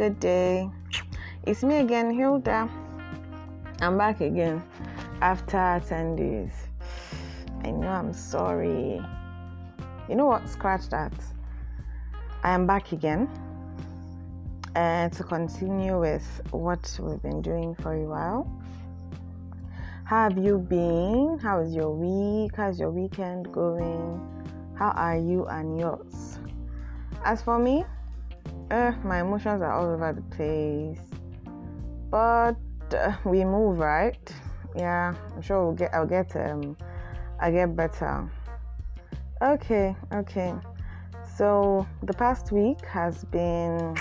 good day. It's me again, Hilda. I'm back again after 10 days. I know I'm sorry. You know what? Scratch that. I am back again and to continue with what we've been doing for a while. How have you been? How is your week? How's your weekend going? How are you and yours? As for me, uh, my emotions are all over the place, but uh, we move, right? Yeah, I'm sure we'll get. I'll get. Um, I get better. Okay, okay. So the past week has been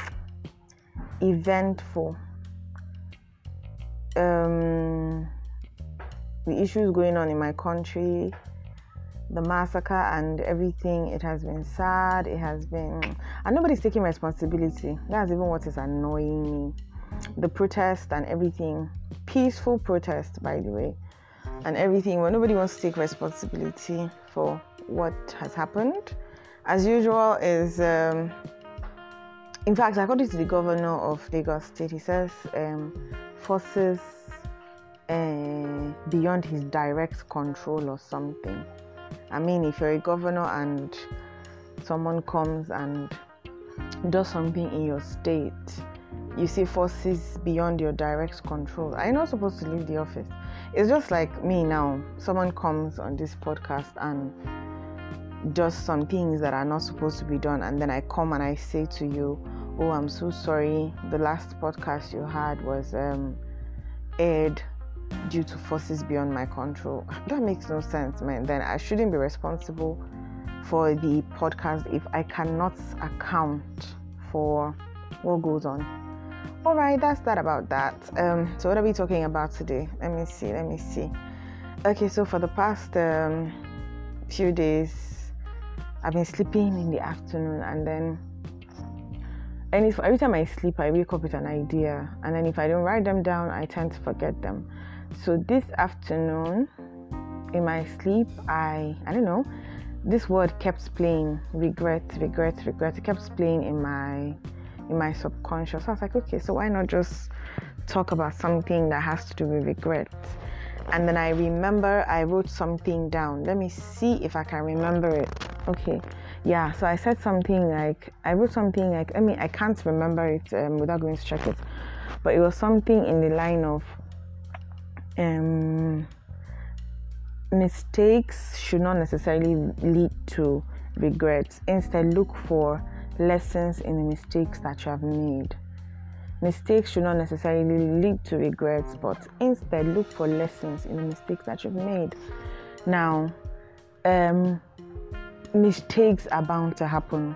eventful. Um, the issues going on in my country, the massacre and everything, it has been sad. It has been, and nobody's taking responsibility. That's even what is annoying me. The protest and everything, peaceful protest, by the way, and everything, where nobody wants to take responsibility for what has happened. As usual, is um, in fact, according to the governor of Lagos State, he says um, forces uh, beyond his direct control or something. I mean, if you're a governor and someone comes and does something in your state, you see forces beyond your direct control. Are you not supposed to leave the office? It's just like me now. Someone comes on this podcast and does some things that are not supposed to be done, and then I come and I say to you, Oh, I'm so sorry. The last podcast you had was um, aired due to forces beyond my control. That makes no sense, man. Then I shouldn't be responsible for the podcast if I cannot account for what goes on. All right, that's that about that. Um, so what are we talking about today? Let me see. Let me see. Okay, so for the past um, few days, I've been sleeping in the afternoon, and then and if every time I sleep, I wake up with an idea, and then if I don't write them down, I tend to forget them. So this afternoon, in my sleep, I I don't know, this word kept playing regret, regret, regret. It kept playing in my in my subconscious. I was like, okay, so why not just talk about something that has to do with regret? And then I remember I wrote something down. Let me see if I can remember it. Okay, yeah. So I said something like I wrote something like I mean I can't remember it um, without going to check it, but it was something in the line of um, mistakes should not necessarily lead to regrets. Instead, look for lessons in the mistakes that you have made. Mistakes should not necessarily lead to regrets, but instead, look for lessons in the mistakes that you've made. Now, um, mistakes are bound to happen.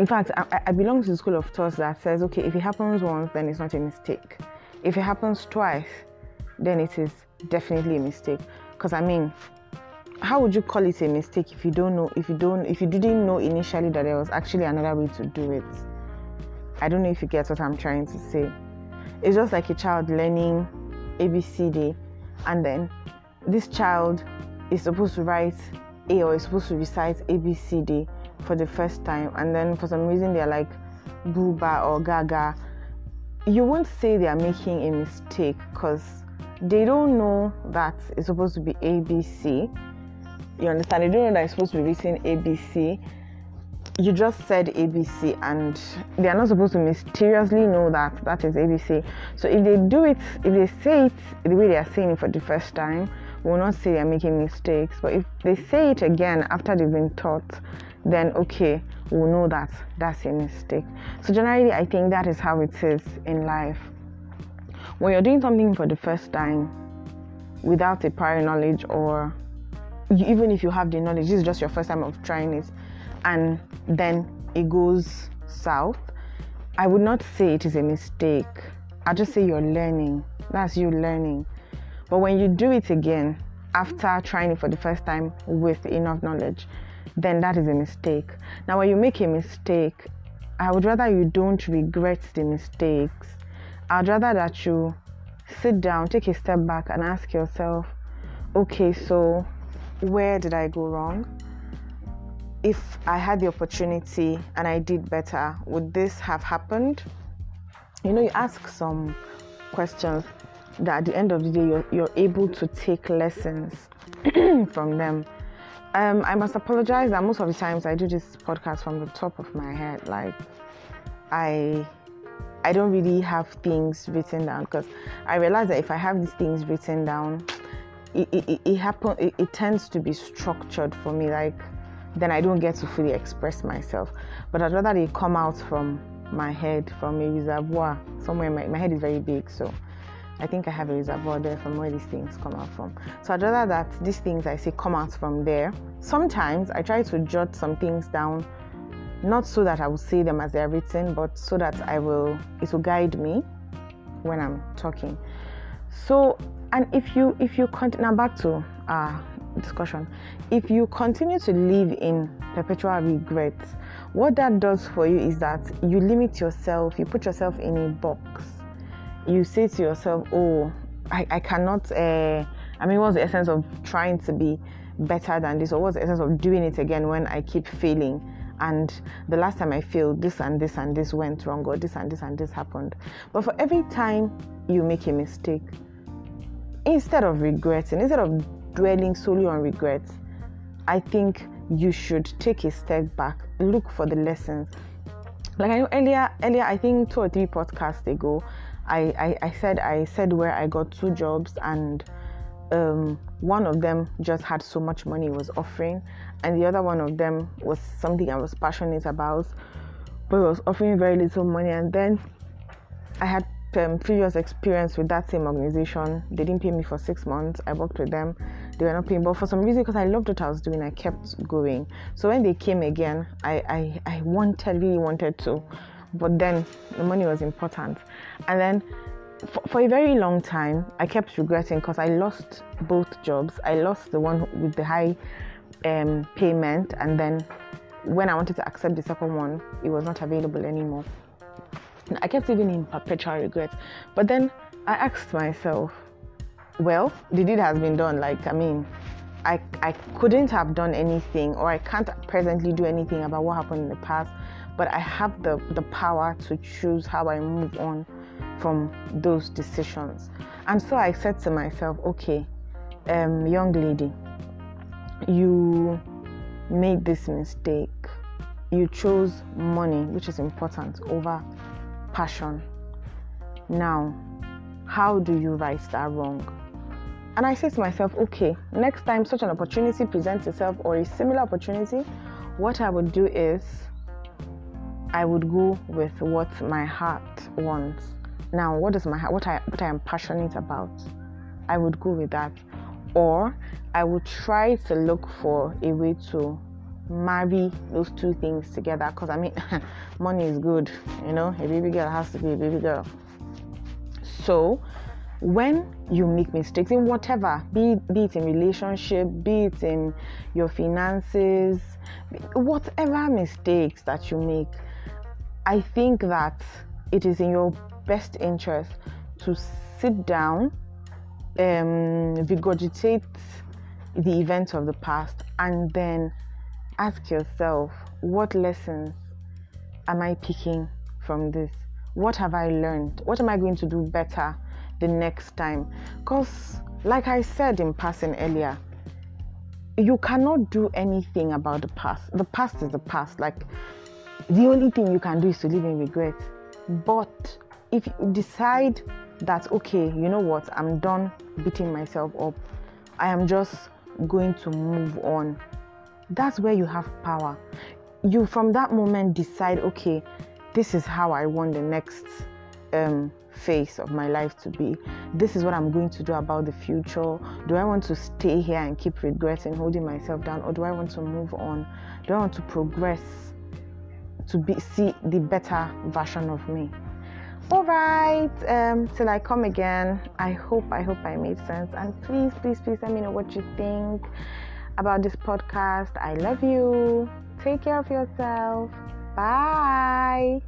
In fact, I, I belong to the school of thought that says, okay, if it happens once, then it's not a mistake. If it happens twice, then it is definitely a mistake. Because I mean, how would you call it a mistake if you don't know if you don't if you didn't know initially that there was actually another way to do it? I don't know if you get what I'm trying to say. It's just like a child learning ABCD, and then this child is supposed to write A or is supposed to recite ABCD for the first time, and then for some reason they're like booba or gaga. You won't say they are making a mistake because they don't know that it's supposed to be ABC. You understand? They don't know that it's supposed to be written ABC. You just said ABC, and they are not supposed to mysteriously know that that is ABC. So if they do it, if they say it the way they are saying it for the first time, we will not say they are making mistakes. But if they say it again after they've been taught, then okay, we'll know that that's a mistake. So generally, I think that is how it is in life when you're doing something for the first time without a prior knowledge or you, even if you have the knowledge this is just your first time of trying it and then it goes south i would not say it is a mistake. I just say you're learning. That's you learning. But when you do it again after trying it for the first time with enough knowledge then that is a mistake. Now when you make a mistake i would rather you don't regret the mistakes I'd rather that you sit down, take a step back, and ask yourself, okay, so where did I go wrong? If I had the opportunity and I did better, would this have happened? you know, you ask some questions that at the end of the day you're, you're able to take lessons from them. Um, I must apologize that most of the times I do this podcast from the top of my head. Like, I I don't really have things written down because I realize that if I have these things written down, it it, it happen it, it tends to be structured for me. Like then I don't get to fully express myself. But I'd rather they come out from my head, from a reservoir somewhere. My, my head is very big, so I think I have a reservoir there from where these things come out from. So I'd rather that these things I say come out from there. Sometimes I try to jot some things down, not so that I will see them as written, but so that I will it will guide me when I'm talking. So and if you if you continue now back to our discussion, if you continue to live in perpetual regret, what that does for you is that you limit yourself, you put yourself in a box you say to yourself, oh, I, I cannot, uh, I mean, what's the essence of trying to be better than this? Or what's the essence of doing it again when I keep failing? And the last time I failed, this and this and this went wrong, or this and this and this happened. But for every time you make a mistake, instead of regretting, instead of dwelling solely on regrets, I think you should take a step back, look for the lessons. Like I know earlier, earlier I think two or three podcasts ago, I, I, I said I said where I got two jobs and um, one of them just had so much money was offering and the other one of them was something I was passionate about but was offering very little money. And then I had um, previous experience with that same organization. They didn't pay me for six months. I worked with them. They were not paying but for some reason because I loved what I was doing I kept going. So when they came again I, I, I wanted really wanted to. But then the money was important. And then for, for a very long time, I kept regretting because I lost both jobs. I lost the one with the high um, payment, and then when I wanted to accept the second one, it was not available anymore. And I kept living in perpetual regret. But then I asked myself, well, the deed has been done. Like, I mean, I, I couldn't have done anything, or I can't presently do anything about what happened in the past but I have the, the power to choose how I move on from those decisions. And so I said to myself, okay, um, young lady, you made this mistake. You chose money, which is important, over passion. Now, how do you right that wrong? And I said to myself, okay, next time such an opportunity presents itself or a similar opportunity, what I would do is I would go with what my heart wants. Now, what is my? What I what I am passionate about, I would go with that, or I would try to look for a way to marry those two things together. Because I mean, money is good, you know. A baby girl has to be a baby girl. So, when you make mistakes in whatever, be, be it in relationship, be it in your finances, whatever mistakes that you make, I think that it is in your best interest to sit down, um, regurgitate the events of the past, and then ask yourself what lessons am I picking from this? What have I learned? What am I going to do better the next time? Because, like I said in passing earlier, you cannot do anything about the past. The past is the past. Like, the only thing you can do is to live in regret. But if you decide that, okay, you know what, I'm done beating myself up, I am just going to move on, that's where you have power. You, from that moment, decide, okay, this is how I want the next um, phase of my life to be. This is what I'm going to do about the future. Do I want to stay here and keep regretting, holding myself down, or do I want to move on? Do I want to progress? to be see the better version of me all right um, till i come again i hope i hope i made sense. And please please please let me know what you think about this podcast. I love you. Take care of yourself. Bye